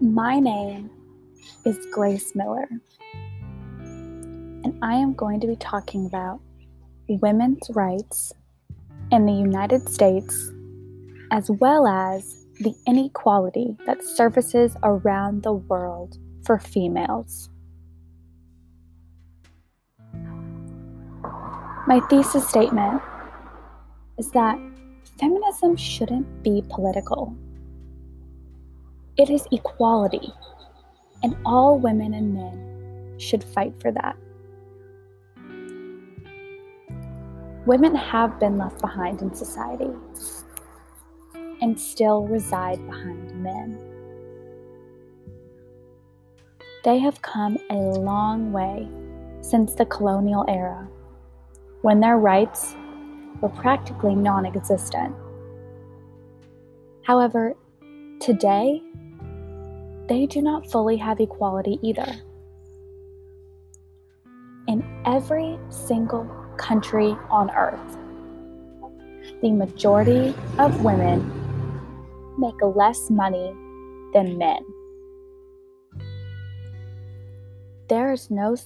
My name is Grace Miller, and I am going to be talking about women's rights in the United States as well as the inequality that surfaces around the world for females. My thesis statement is that feminism shouldn't be political. It is equality, and all women and men should fight for that. Women have been left behind in society and still reside behind men. They have come a long way since the colonial era, when their rights were practically non existent. However, today, they do not fully have equality either. In every single country on earth, the majority of women make less money than men. There is no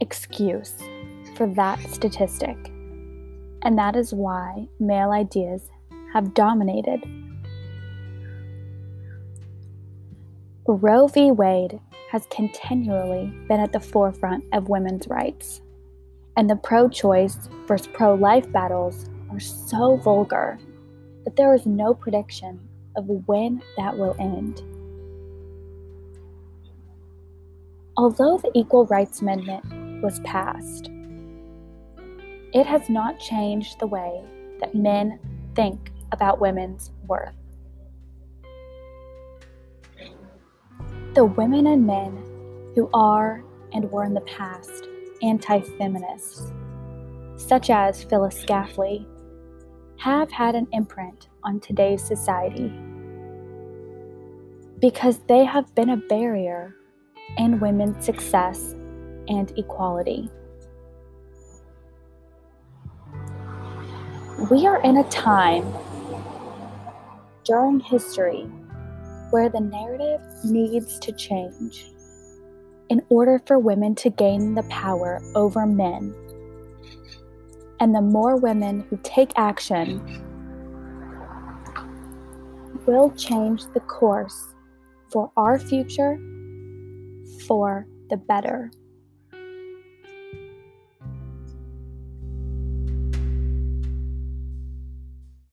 excuse for that statistic, and that is why male ideas have dominated. Roe v. Wade has continually been at the forefront of women's rights, and the pro choice versus pro life battles are so vulgar that there is no prediction of when that will end. Although the Equal Rights Amendment was passed, it has not changed the way that men think about women's worth. The women and men who are and were in the past anti feminists, such as Phyllis Schlafly, have had an imprint on today's society because they have been a barrier in women's success and equality. We are in a time during history where the narrative needs to change in order for women to gain the power over men and the more women who take action will change the course for our future for the better.